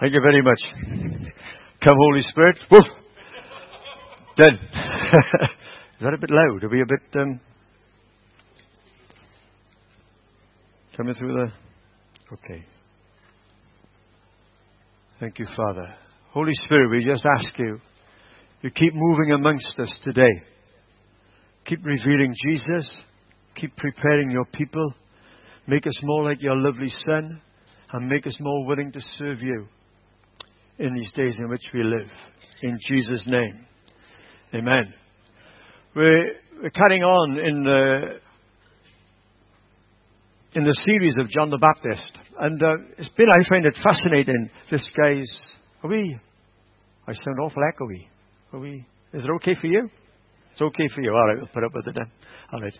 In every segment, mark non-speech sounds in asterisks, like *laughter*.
Thank you very much. Come, Holy Spirit. Woof. *laughs* Is that a bit loud? Are we a bit um, coming through the? Okay. Thank you, Father. Holy Spirit, we just ask you, you keep moving amongst us today. Keep revealing Jesus. Keep preparing your people. Make us more like your lovely Son and make us more willing to serve you in these days in which we live. In Jesus' name. Amen. We're, we're carrying on in the, in the series of John the Baptist. And uh, it's been, I find it fascinating. This guy's, are we, I sound awful echoey. Are we, is it okay for you? It's okay for you. All right, we'll put up with it then. All right.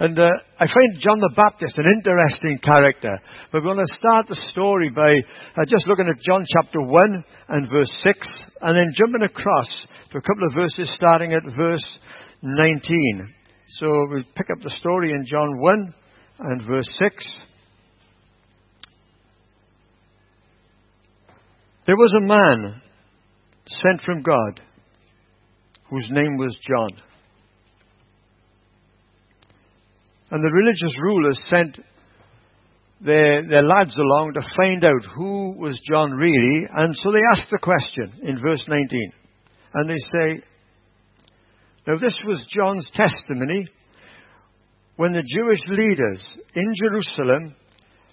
And uh, I find John the Baptist an interesting character. But we're going to start the story by uh, just looking at John chapter 1 and verse 6, and then jumping across to a couple of verses starting at verse 19. So we pick up the story in John 1 and verse 6. There was a man sent from God whose name was John. And the religious rulers sent their, their lads along to find out who was John really. And so they asked the question in verse 19. And they say, Now this was John's testimony when the Jewish leaders in Jerusalem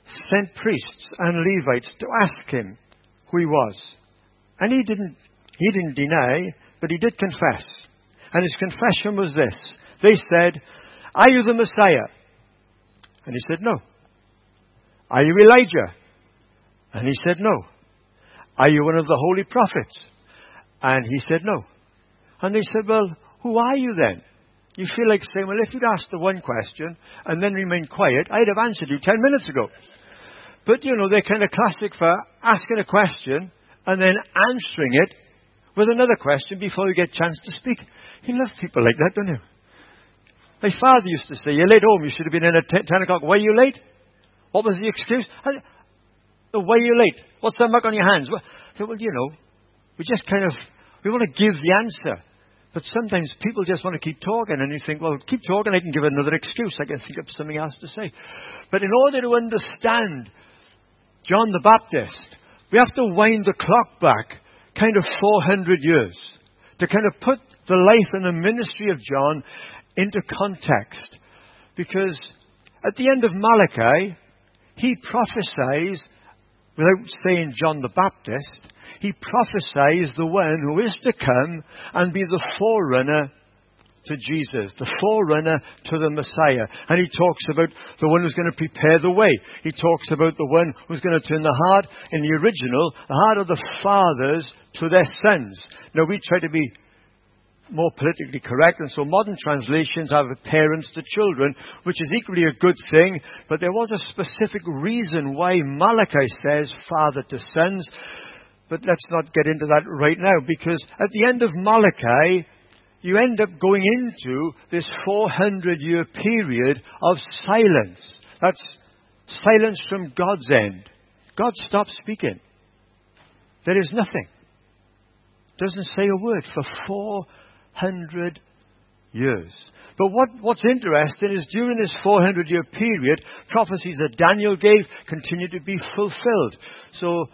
sent priests and Levites to ask him who he was. And he didn't, he didn't deny, but he did confess. And his confession was this. They said, are you the Messiah? And he said, No. Are you Elijah? And he said, No. Are you one of the holy prophets? And he said, No. And they said, Well, who are you then? You feel like saying, Well, if you'd asked the one question and then remained quiet, I'd have answered you ten minutes ago. But, you know, they're kind of classic for asking a question and then answering it with another question before you get a chance to speak. You love people like that, don't you? My father used to say, You're late home, you should have been in at 10 o'clock. Why are you late? What was the excuse? why are you late? What's that mark on your hands? Well, well, you know, we just kind of, we want to give the answer. But sometimes people just want to keep talking, and you think, well, keep talking, I can give another excuse. I can think of something else to say. But in order to understand John the Baptist, we have to wind the clock back kind of 400 years to kind of put the life and the ministry of John into context. Because at the end of Malachi, he prophesies, without saying John the Baptist, he prophesies the one who is to come and be the forerunner to Jesus, the forerunner to the Messiah. And he talks about the one who's going to prepare the way. He talks about the one who's going to turn the heart, in the original, the heart of the fathers to their sons. Now we try to be more politically correct, and so modern translations have parents to children, which is equally a good thing, but there was a specific reason why Malachi says father to sons. But let's not get into that right now, because at the end of Malachi, you end up going into this 400 year period of silence. That's silence from God's end. God stops speaking. There is nothing. Doesn't say a word for four hundred years. But what, what's interesting is during this 400 year period, prophecies that Daniel gave continue to be fulfilled. So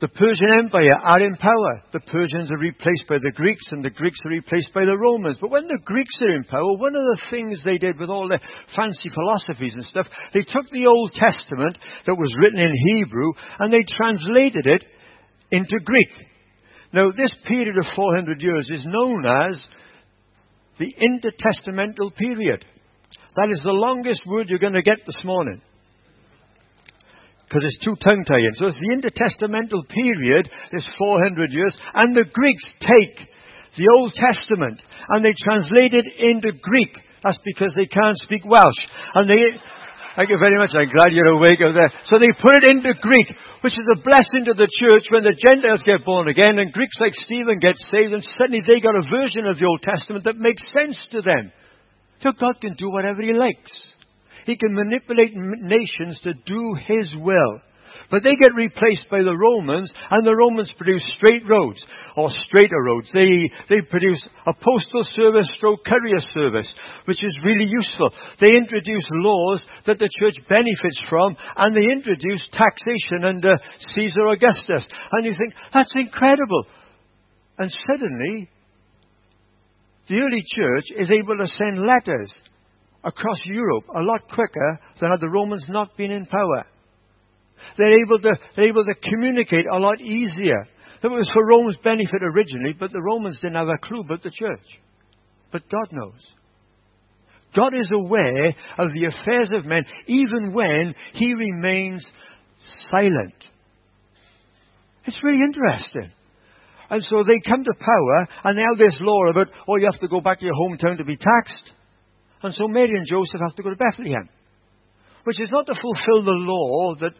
the Persian Empire are in power. The Persians are replaced by the Greeks, and the Greeks are replaced by the Romans. But when the Greeks are in power, one of the things they did with all their fancy philosophies and stuff, they took the Old Testament that was written in Hebrew and they translated it into Greek. Now, this period of 400 years is known as the intertestamental period. That is the longest word you're going to get this morning. Because it's too tongue tie-ins. So it's the intertestamental period, this 400 years, and the Greeks take the Old Testament and they translate it into Greek. That's because they can't speak Welsh. And they, Thank you very much. I'm glad you're awake over there. So they put it into Greek, which is a blessing to the church when the Gentiles get born again and Greeks like Stephen get saved and suddenly they got a version of the Old Testament that makes sense to them. So God can do whatever He likes. He can manipulate nations to do His will. But they get replaced by the Romans, and the Romans produce straight roads, or straighter roads. They, they produce a postal service stroke courier service, which is really useful. They introduce laws that the church benefits from, and they introduce taxation under Caesar Augustus. And you think, that's incredible. And suddenly, the early church is able to send letters across Europe a lot quicker than had the Romans not been in power. They're able to, they're able to communicate a lot easier. It was for Rome's benefit originally, but the Romans didn't have a clue about the church. But God knows. God is aware of the affairs of men even when he remains silent. It's really interesting. And so they come to power, and now there's law about, oh, you have to go back to your hometown to be taxed. And so Mary and Joseph have to go to Bethlehem, which is not to fulfill the law that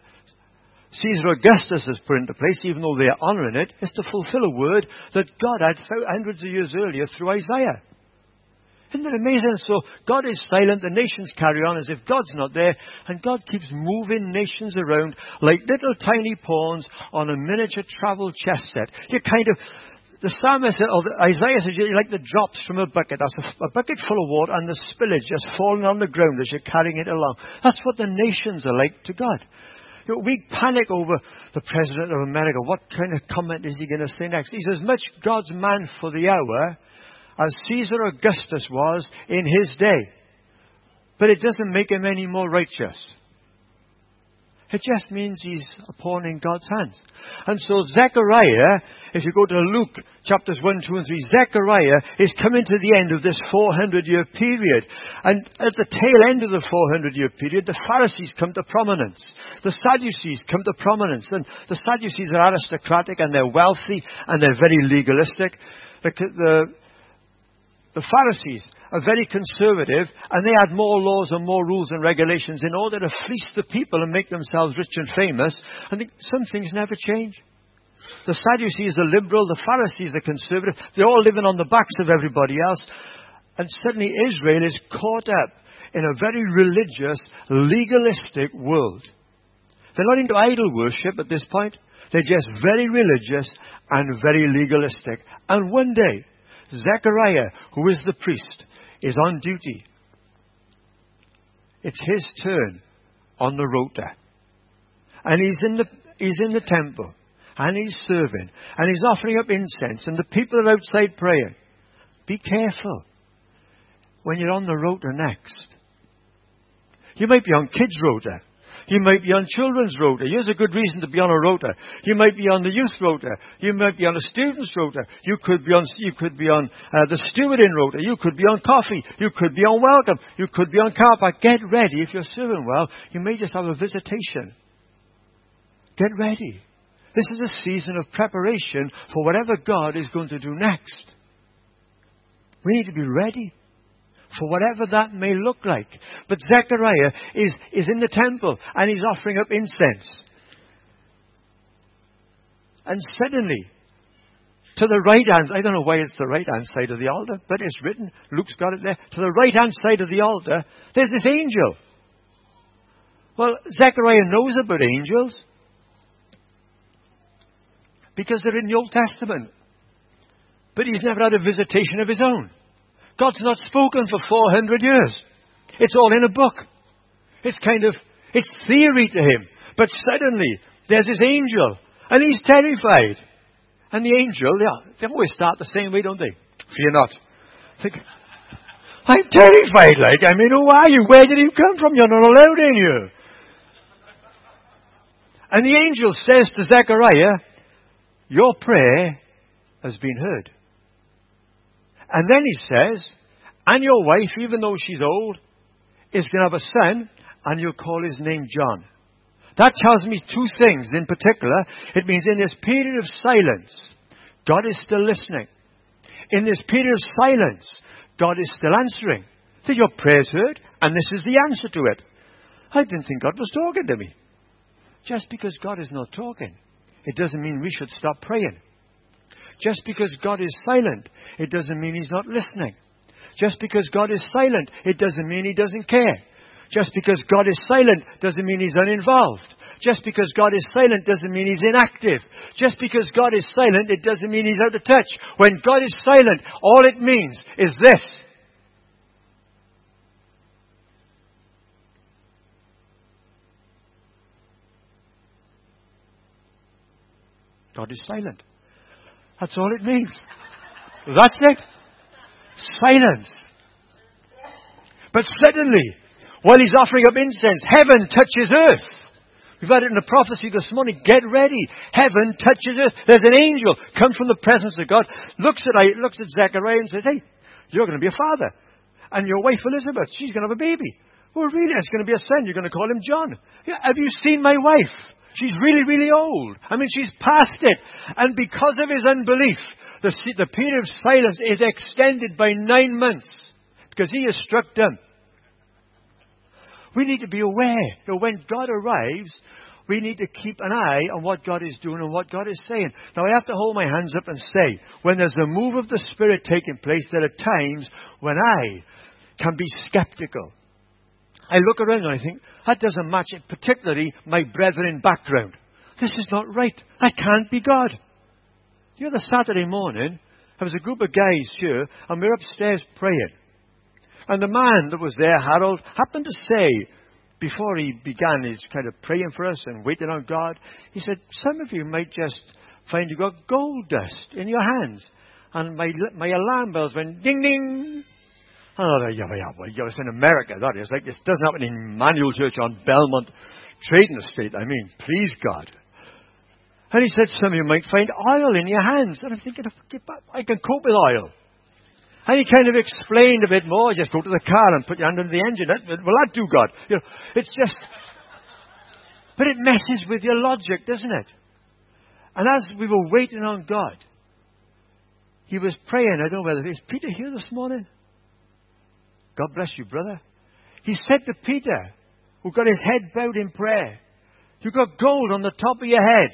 Caesar Augustus has put into place, even though they are honouring it, is to fulfill a word that God had hundreds of years earlier through Isaiah. Isn't it amazing? So God is silent, the nations carry on as if God's not there, and God keeps moving nations around like little tiny pawns on a miniature travel chess set. You're kind of, the psalmist, or the, Isaiah says, you're like the drops from a bucket. That's a, a, bucket full of water and the spillage just falling on the ground as you're carrying it along. That's what the nations are like to God. You know, we panic over the President of America. What kind of comment is he going to say next? He's as much God's man for the hour as Caesar Augustus was in his day. But it doesn't make him any more righteous. It just means he's a pawn in God's hands. And so Zechariah, if you go to Luke chapters 1, 2 and 3, Zechariah is coming to the end of this 400 year period. And at the tail end of the 400 year period, the Pharisees come to prominence. The Sadducees come to prominence. And the Sadducees are aristocratic and they're wealthy and they're very legalistic. The, the, the Pharisees are very conservative and they had more laws and more rules and regulations in order to fleece the people and make themselves rich and famous. And some things never change. The Sadducees are liberal, the Pharisees are conservative. They're all living on the backs of everybody else. And suddenly Israel is caught up in a very religious, legalistic world. They're not into idol worship at this point. They're just very religious and very legalistic. And one day, Zechariah, who is the priest, is on duty. It's his turn on the rota. And he's in the, he's in the temple. And he's serving. And he's offering up incense. And the people are outside praying. Be careful when you're on the rota next. You might be on kids' rota. You might be on children's rota. Here's a good reason to be on a rota. You might be on the youth rota. You might be on a student's rota. You could be on, you could be on uh, the stewarding rota. You could be on coffee. You could be on welcome. You could be on car park. Get ready. If you're serving well, you may just have a visitation. Get ready. This is a season of preparation for whatever God is going to do next. We need to be ready for whatever that may look like. But Zechariah is, is in the temple and he's offering up incense. And suddenly, to the right hand, I don't know why it's the right hand side of the altar, but it's written, Luke's got it there. To the right hand side of the altar, there's this angel. Well, Zechariah knows about angels because they're in the Old Testament. But he's never had a visitation of his own. God's not spoken for 400 years. It's all in a book. It's kind of, it's theory to him. But suddenly, there's this angel, and he's terrified. And the angel, yeah, they always start the same way, don't they? Fear not. Think, I'm terrified, like, I mean, who are you? Where did you come from? You're not allowed in here. And the angel says to Zechariah, Your prayer has been heard. And then he says, and your wife, even though she's old, is going to have a son, and you'll call his name John. That tells me two things in particular. It means in this period of silence, God is still listening. In this period of silence, God is still answering. That your prayers heard, and this is the answer to it. I didn't think God was talking to me. Just because God is not talking, it doesn't mean we should stop praying. Just because God is silent, it doesn't mean He's not listening. Just because God is silent, it doesn't mean He doesn't care. Just because God is silent doesn't mean He's uninvolved. Just because God is silent doesn't mean He's inactive. Just because God is silent, it doesn't mean He's out of touch. When God is silent, all it means is this. God is silent. That's all it means. That's it. Silence. But suddenly, while he's offering up incense, heaven touches earth. We've had it in the prophecy this morning. Get ready. Heaven touches earth. There's an angel come from the presence of God, looks at, looks at Zechariah and says, Hey, you're going to be a father. And your wife Elizabeth, she's going to have a baby. Well, really, it's going to be a son. You're going to call him John. Yeah, have you seen my wife? She's really, really old. I mean, she's past it. And because of his unbelief, the, the period of silence is extended by nine months because he has struck them. We need to be aware that when God arrives, we need to keep an eye on what God is doing and what God is saying. Now, I have to hold my hands up and say, when there's a move of the Spirit taking place, there are times when I can be skeptical. I look around and I think, that doesn't match it, particularly my brethren background. This is not right. I can't be God. The other Saturday morning, there was a group of guys here, and we we're upstairs praying. And the man that was there, Harold, happened to say, before he began his kind of praying for us and waiting on God, he said, Some of you might just find you got gold dust in your hands. And my, my alarm bells went ding ding. Oh, yeah, yeah, well, yeah, it's in America, that is. Like, this doesn't happen in Emmanuel Church on Belmont Trading Estate. I mean, please God. And he said, some of you might find oil in your hands. And I'm thinking, I can cope with oil. And he kind of explained a bit more. Just go to the car and put your hand under the engine. That, will that do, God? You know, it's just. But it messes with your logic, doesn't it? And as we were waiting on God, he was praying. I don't know whether is Peter here this morning. God bless you, brother. He said to Peter, who got his head bowed in prayer, You've got gold on the top of your head."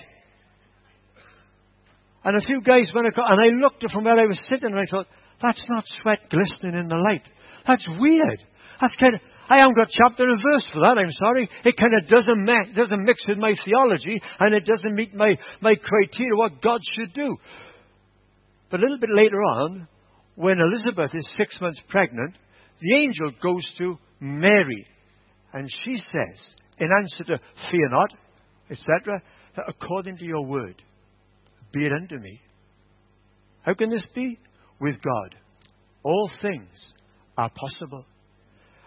And a few guys went across, and I looked from where I was sitting, and I thought, that's not sweat glistening in the light. That's weird. That's kind of, I haven't got chapter and verse for that, I'm sorry. It kind of doesn't, ma- doesn't mix with my theology and it doesn't meet my, my criteria what God should do. But a little bit later on, when Elizabeth is six months pregnant, the angel goes to Mary and she says, in answer to fear not, etc., according to your word, be it unto me. How can this be? with God. All things are possible.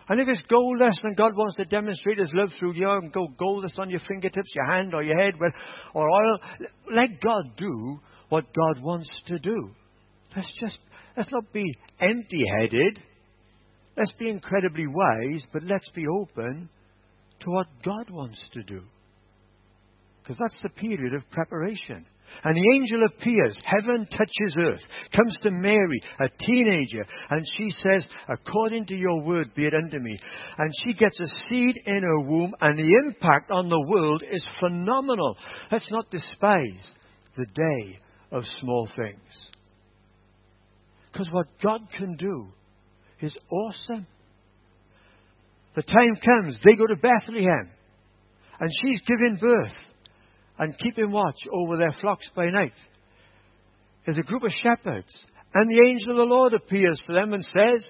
And if it's dust and God wants to demonstrate His love through you and go dust on your fingertips, your hand or your head, or oil, let God do what God wants to do. Let's just, let's not be empty headed. Let's be incredibly wise, but let's be open to what God wants to do. Because that's the period of preparation. And the angel appears. Heaven touches earth. Comes to Mary, a teenager, and she says, According to your word be it unto me. And she gets a seed in her womb, and the impact on the world is phenomenal. Let's not despise the day of small things. Because what God can do is awesome. The time comes, they go to Bethlehem, and she's giving birth and keeping watch over their flocks by night. There's a group of shepherds, and the angel of the Lord appears to them and says,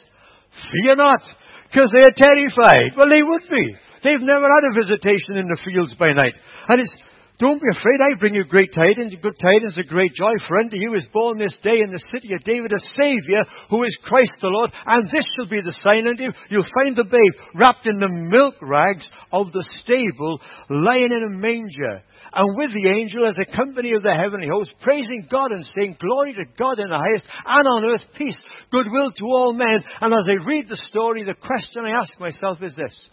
Fear not, because they are terrified. Well, they would be. They've never had a visitation in the fields by night. And it's, don't be afraid, I bring you great tidings, good tidings of great joy. For unto you is born this day in the city of David a Saviour, who is Christ the Lord. And this shall be the sign unto you. You'll find the babe wrapped in the milk rags of the stable, lying in a manger and with the angel as a company of the heavenly host, praising God and saying, Glory to God in the highest, and on earth peace, goodwill to all men. And as I read the story, the question I ask myself is this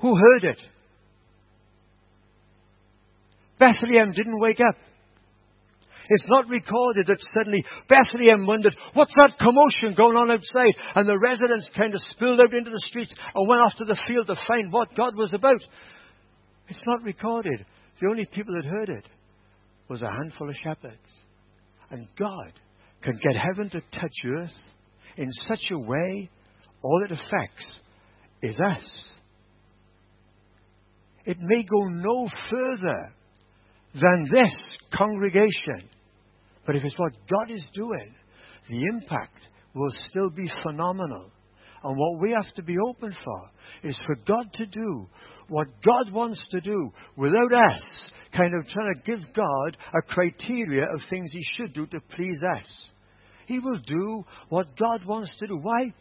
Who heard it? Bethlehem didn't wake up. It's not recorded that suddenly Bethlehem wondered, what's that commotion going on outside? And the residents kind of spilled out into the streets and went off to the field to find what God was about. It's not recorded. The only people that heard it was a handful of shepherds. And God can get heaven to touch earth in such a way, all it affects is us. it may go no further than this congregation. But if it's what God is doing, the impact will still be phenomenal. And what we have to be open for is for God to do what God wants to do without us kind of trying to give God a criteria of things He should do to please us. He will do what God wants to do. Why?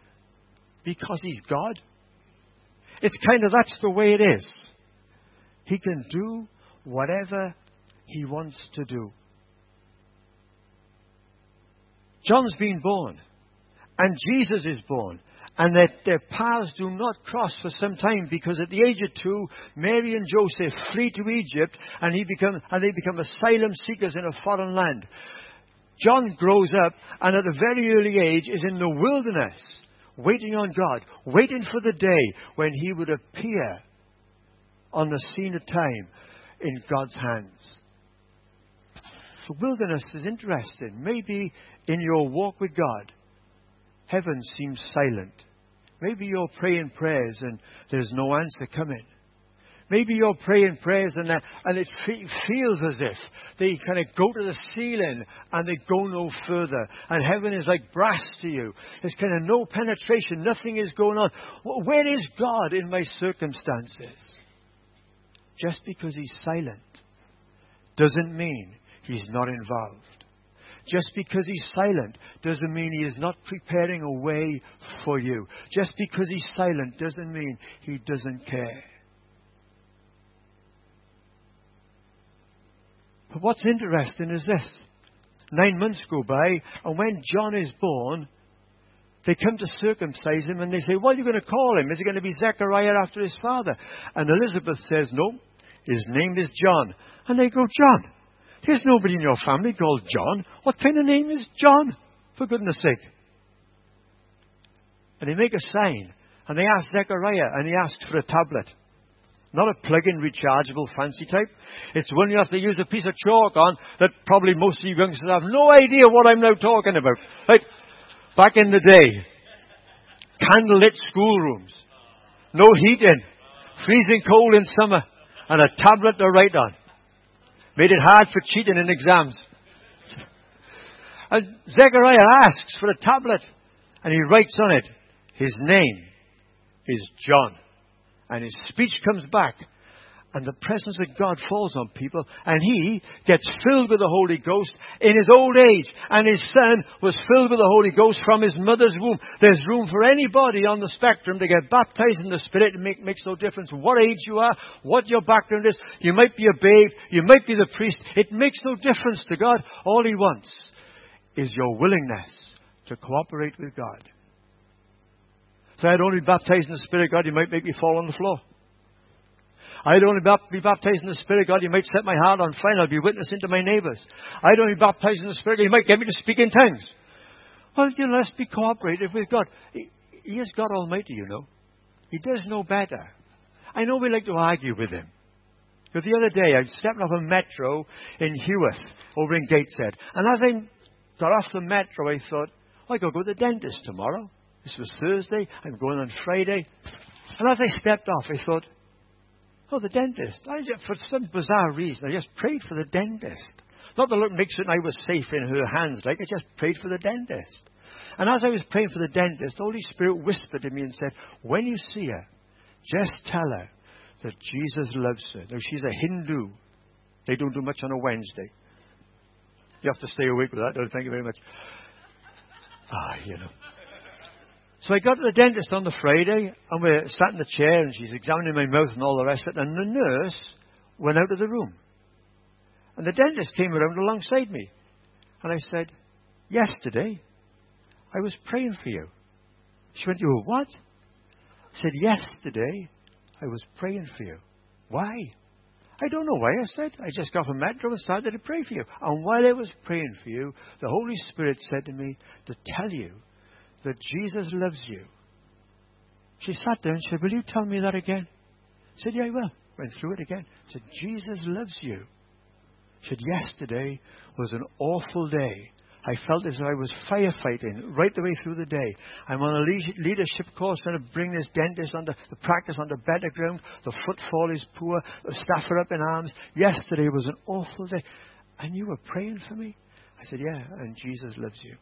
Because He's God. It's kind of that's the way it is. He can do whatever He wants to do. John's been born, and Jesus is born and that their paths do not cross for some time because at the age of two, Mary and Joseph flee to Egypt and, he become, and they become asylum seekers in a foreign land. John grows up and at a very early age is in the wilderness, waiting on God, waiting for the day when he would appear on the scene of time in God's hands. So wilderness is interesting. Maybe in your walk with God, heaven seems silent. Maybe you're praying prayers and there's no answer coming. Maybe you're praying prayers and, that, and it fe- feels as if they kind of go to the ceiling and they go no further. And heaven is like brass to you. There's kind of no penetration. Nothing is going on. Where is God in my circumstances? Just because He's silent doesn't mean He's not involved. Just because he's silent doesn't mean he is not preparing a way for you. Just because he's silent doesn't mean he doesn't care. But what's interesting is this. Nine months go by, and when John is born, they come to circumcise him and they say, What are you going to call him? Is he going to be Zechariah after his father? And Elizabeth says, No, his name is John. And they go, John. There's nobody in your family called John. What kind of name is John? For goodness sake. And they make a sign. And they ask Zechariah, and he asks for a tablet. Not a plug-in rechargeable fancy type. It's one you have to use a piece of chalk on that probably most of you youngsters have no idea what I'm now talking about. Right? Back in the day, candlelit schoolrooms, no heating, freezing cold in summer, and a tablet to write on. Made it hard for cheating in exams. And Zechariah asks for a tablet and he writes on it, his name is John. And his speech comes back and the presence of God falls on people, and he gets filled with the Holy Ghost in his old age. And his son was filled with the Holy Ghost from his mother's womb. There's room for anybody on the spectrum to get baptized in the Spirit. It make, makes no difference what age you are, what your background is. You might be a babe, you might be the priest. It makes no difference to God. All he wants is your willingness to cooperate with God. So I'd only baptized in the Spirit, God, you might make me fall on the floor. I'd only be baptized in the Spirit, of God. You might set my heart on fire. I'll be witnessing to my neighbors. I'd only be baptized in the Spirit. You might get me to speak in tongues. Well, you know, let's be cooperative with God. He, he is God Almighty, you know. He does know better. I know we like to argue with him. But the other day, I was stepping off a metro in Heworth, over in Gateshead. And as I got off the metro, I thought, oh, I could go to the dentist tomorrow. This was Thursday. I'm going on Friday. And as I stepped off, I thought, Oh, the dentist. I just, for some bizarre reason, I just prayed for the dentist. Not that Lord makes it I was safe in her hands, like I just prayed for the dentist. And as I was praying for the dentist, the Holy Spirit whispered to me and said, When you see her, just tell her that Jesus loves her. Now, she's a Hindu. They don't do much on a Wednesday. You have to stay awake with that. don't thank you very much. Ah, you know. So I got to the dentist on the Friday, and we sat in the chair, and she's examining my mouth and all the rest of it, and the nurse went out of the room. And the dentist came around alongside me. And I said, Yesterday, I was praying for you. She went, You were what? I said, Yesterday, I was praying for you. Why? I don't know why I said. I just got from Metro and started to pray for you. And while I was praying for you, the Holy Spirit said to me to tell you that Jesus loves you. She sat there and said, Will you tell me that again? I said, Yeah, I will. Went through it again. I said, Jesus loves you. Said, Yesterday was an awful day. I felt as though I was firefighting right the way through the day. I'm on a leadership course trying to bring this dentist under the practice on the better ground. The footfall is poor. The staff are up in arms. Yesterday was an awful day. And you were praying for me? I said, Yeah, and Jesus loves you.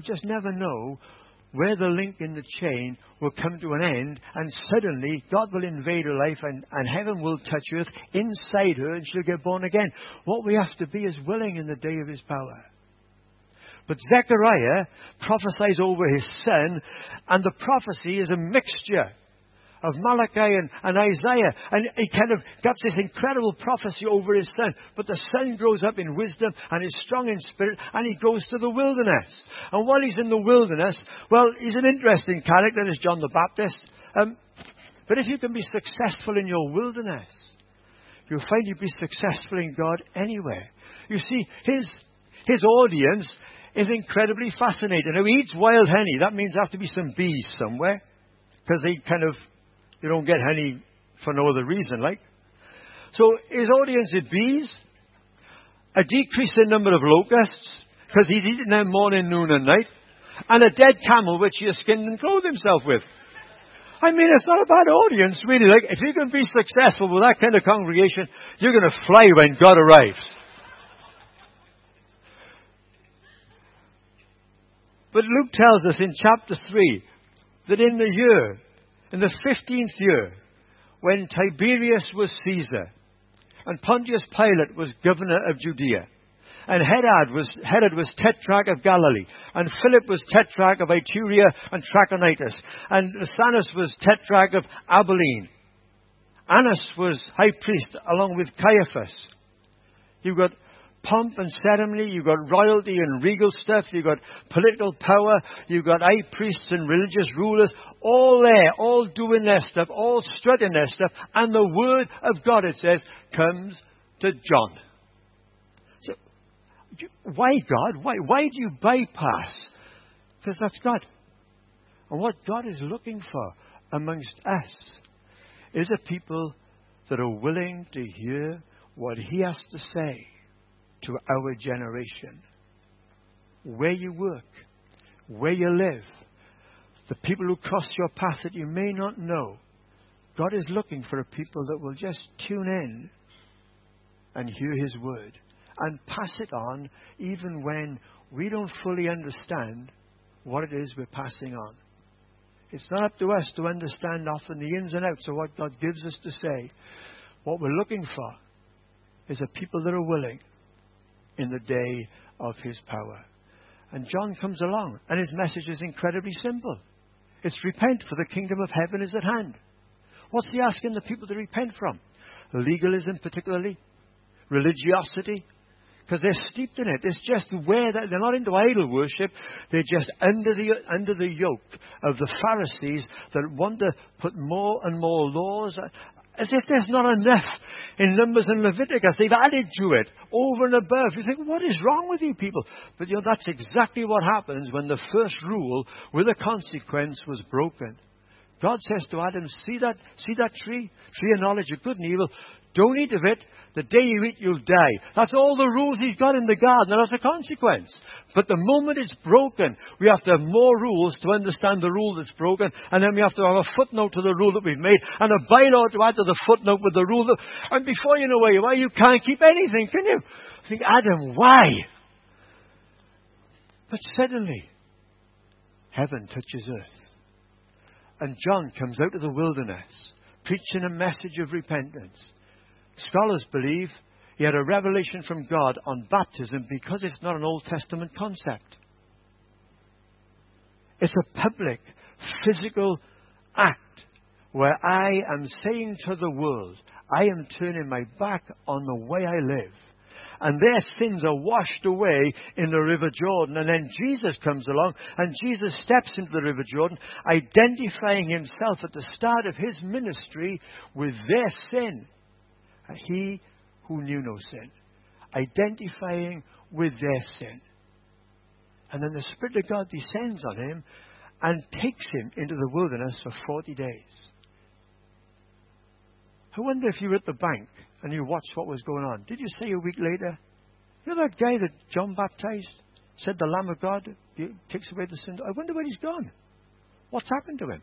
You just never know where the link in the chain will come to an end, and suddenly God will invade her life and, and heaven will touch earth inside her and she'll get born again. What we have to be is willing in the day of his power. But Zechariah prophesies over his son, and the prophecy is a mixture of Malachi and, and Isaiah. And he kind of gets this incredible prophecy over his son. But the son grows up in wisdom and is strong in spirit and he goes to the wilderness. And while he's in the wilderness, well, he's an interesting character as John the Baptist. Um, but if you can be successful in your wilderness, you'll find you'll be successful in God anywhere. You see, his, his audience is incredibly fascinating. Now, he eats wild honey. That means there has to be some bees somewhere because they kind of you don't get honey for no other reason, like. So his audience is bees, a decrease in number of locusts, because he's eating them morning, noon, and night, and a dead camel which he has skinned and clothed himself with. I mean, it's not a bad audience, really. Like, if you can be successful with that kind of congregation, you're going to fly when God arrives. But Luke tells us in chapter 3 that in the year in the 15th year, when Tiberius was Caesar, and Pontius Pilate was governor of Judea, and Herod was, Herod was tetrarch of Galilee, and Philip was tetrarch of Iturea and Trachonitis, and Lysanias was tetrarch of Abilene. Annas was high priest along with Caiaphas. You've got pomp and ceremony, you've got royalty and regal stuff, you've got political power, you've got high priests and religious rulers, all there, all doing their stuff, all strutting their stuff, and the word of God, it says, comes to John. So, why God? Why, why do you bypass? Because that's God. And what God is looking for amongst us is a people that are willing to hear what He has to say to our generation. Where you work, where you live, the people who cross your path that you may not know. God is looking for a people that will just tune in and hear His word and pass it on even when we don't fully understand what it is we're passing on. It's not up to us to understand often the ins and outs of what God gives us to say. What we're looking for is a people that are willing in the day of his power. And John comes along, and his message is incredibly simple. It's repent, for the kingdom of heaven is at hand. What's he asking the people to repent from? Legalism, particularly? Religiosity? Because they're steeped in it. It's just where they're, they're not into idol worship. They're just under the, under the yoke of the Pharisees that want to put more and more laws as if there's not enough in Numbers and Leviticus. They've added to it over and above. You think, what is wrong with you people? But you know, that's exactly what happens when the first rule with a consequence was broken. God says to Adam, see that, see that tree? Tree of knowledge of good and evil. Don't eat of it. The day you eat, you'll die. That's all the rules he's got in the garden, and that's a consequence. But the moment it's broken, we have to have more rules to understand the rule that's broken, and then we have to have a footnote to the rule that we've made, and a bylaw to add to the footnote with the rule that, and before you know where you are, you can't keep anything, can you? I think, Adam, why? But suddenly, heaven touches earth. And John comes out of the wilderness, preaching a message of repentance Scholars believe he had a revelation from God on baptism because it's not an Old Testament concept. It's a public, physical act where I am saying to the world, I am turning my back on the way I live. And their sins are washed away in the River Jordan. And then Jesus comes along and Jesus steps into the River Jordan, identifying himself at the start of his ministry with their sin he who knew no sin, identifying with their sin. And then the Spirit of God descends on him and takes him into the wilderness for 40 days. I wonder if you were at the bank and you watched what was going on. Did you see a week later, You know that guy that John baptized? Said the Lamb of God takes away the sin. I wonder where he's gone. What's happened to him?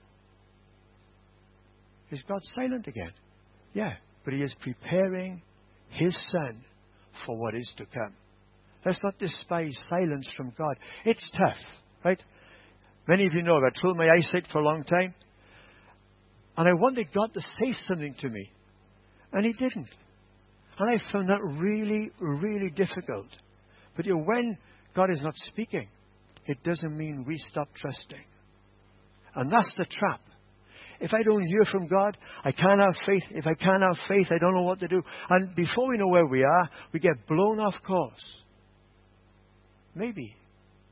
Is God silent again? Yeah, but he is preparing his son for what is to come. Let's not despise silence from God. It's tough, right? Many of you know I've troubled my eyesight for a long time. And I wanted God to say something to me. And He didn't. And I found that really, really difficult. But you know, when God is not speaking, it doesn't mean we stop trusting. And that's the trap. If I don't hear from God, I can't have faith. If I can't have faith, I don't know what to do. And before we know where we are, we get blown off course. Maybe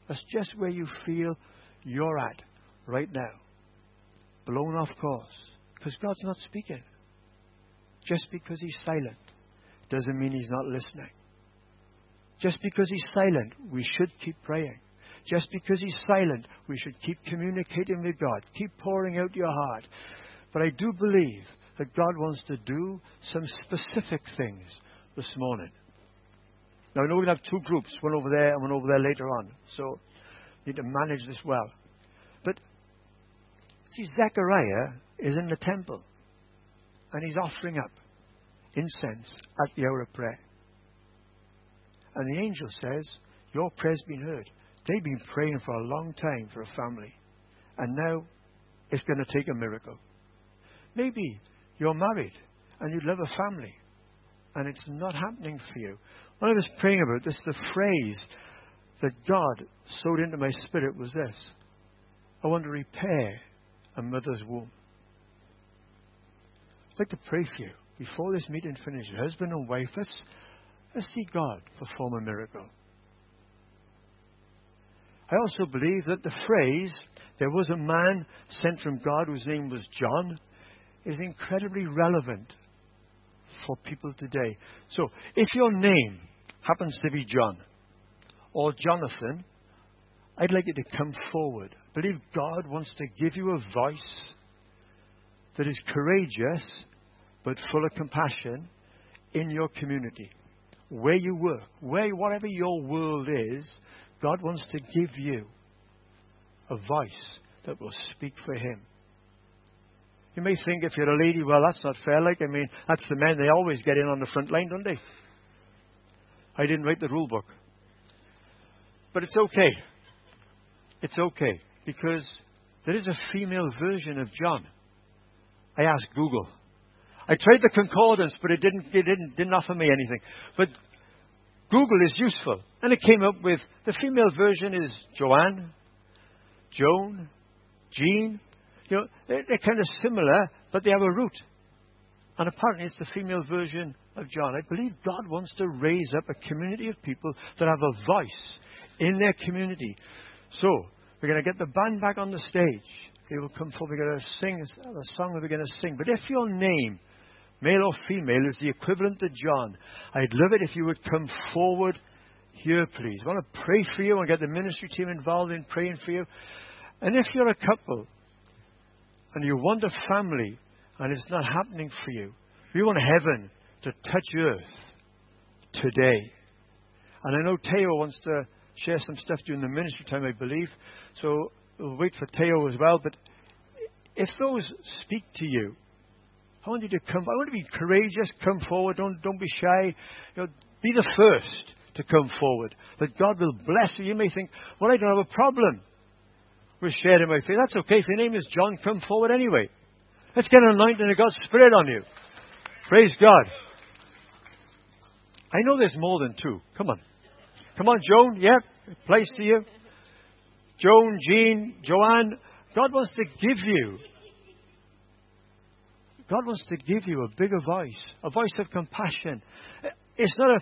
that's just where you feel you're at right now. Blown off course. Because God's not speaking. Just because He's silent doesn't mean He's not listening. Just because He's silent, we should keep praying. Just because He's silent, we should keep communicating with God. Keep pouring out your heart. But I do believe that God wants to do some specific things this morning. Now, I know to have two groups, one over there and one over there later on. So, need to manage this well. But, see, Zechariah is in the temple. And he's offering up incense at the hour of prayer. And the angel says, Your prayer's been heard. They've been praying for a long time for a family. And now it's going to take a miracle. Maybe you're married and you love a family and it's not happening for you. When I was praying about this, the phrase that God sowed into my spirit was this I want to repair a mother's womb. I'd like to pray for you before this meeting finishes. Husband and wife, let's, let's see God perform a miracle. I also believe that the phrase, there was a man sent from God whose name was John, is incredibly relevant for people today. So, if your name happens to be John or Jonathan, I'd like you to come forward. I believe God wants to give you a voice that is courageous but full of compassion in your community, where you work, where whatever your world is, God wants to give you a voice that will speak for Him. You may think if you're a lady, well, that's not fair. Like, I mean, that's the men. They always get in on the front line, don't they? I didn't write the rule book. But it's okay. It's okay. Because there is a female version of John. I asked Google. I tried the concordance, but it didn't, it didn't, didn't offer me anything. But Google is useful. And it came up with the female version is Joanne, Joan, Jean. You know, they're, they're kind of similar, but they have a root. And apparently it's the female version of John. I believe God wants to raise up a community of people that have a voice in their community. So, we're going to get the band back on the stage. They will come forward. We're going to sing a song that we're going to sing. But if your name male or female, is the equivalent to John. I'd love it if you would come forward here, please. I want to pray for you. To get the ministry team involved in praying for you. And if you're a couple and you want a family and it's not happening for you, we want heaven to touch earth today. And I know Teo wants to share some stuff during the ministry time, I believe. So we'll wait for Teo as well. But if those speak to you, I want you to come. I want to be courageous. Come forward. Don't don't be shy. You know, be the first to come forward. That God will bless you. You may think, well, I don't have a problem with sharing my faith. That's okay. If your name is John, come forward anyway. Let's get an anointing of God's Spirit on you. Praise God. I know there's more than two. Come on. Come on, Joan. Yep. Yeah, place to you. Joan, Jean, Joanne. God wants to give you God wants to give you a bigger voice, a voice of compassion. It's not a,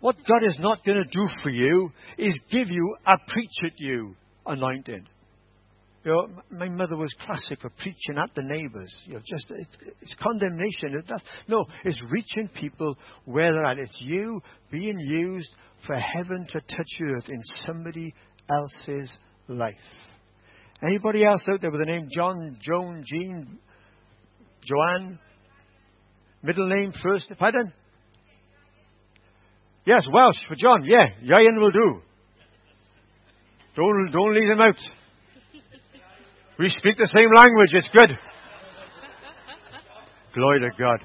what God is not going to do for you is give you a preach at you anointing. You know, my mother was classic for preaching at the neighbors. You know, just it, it's condemnation. It does, no, it's reaching people where they're at. It's you being used for heaven to touch earth in somebody else's life. Anybody else out there with the name John, Joan, Jean, Joanne? Middle name, first, pardon? Yes, Welsh for John. Yeah, Ian will do. Don't, don't leave him out. We speak the same language. It's good. Glory to God.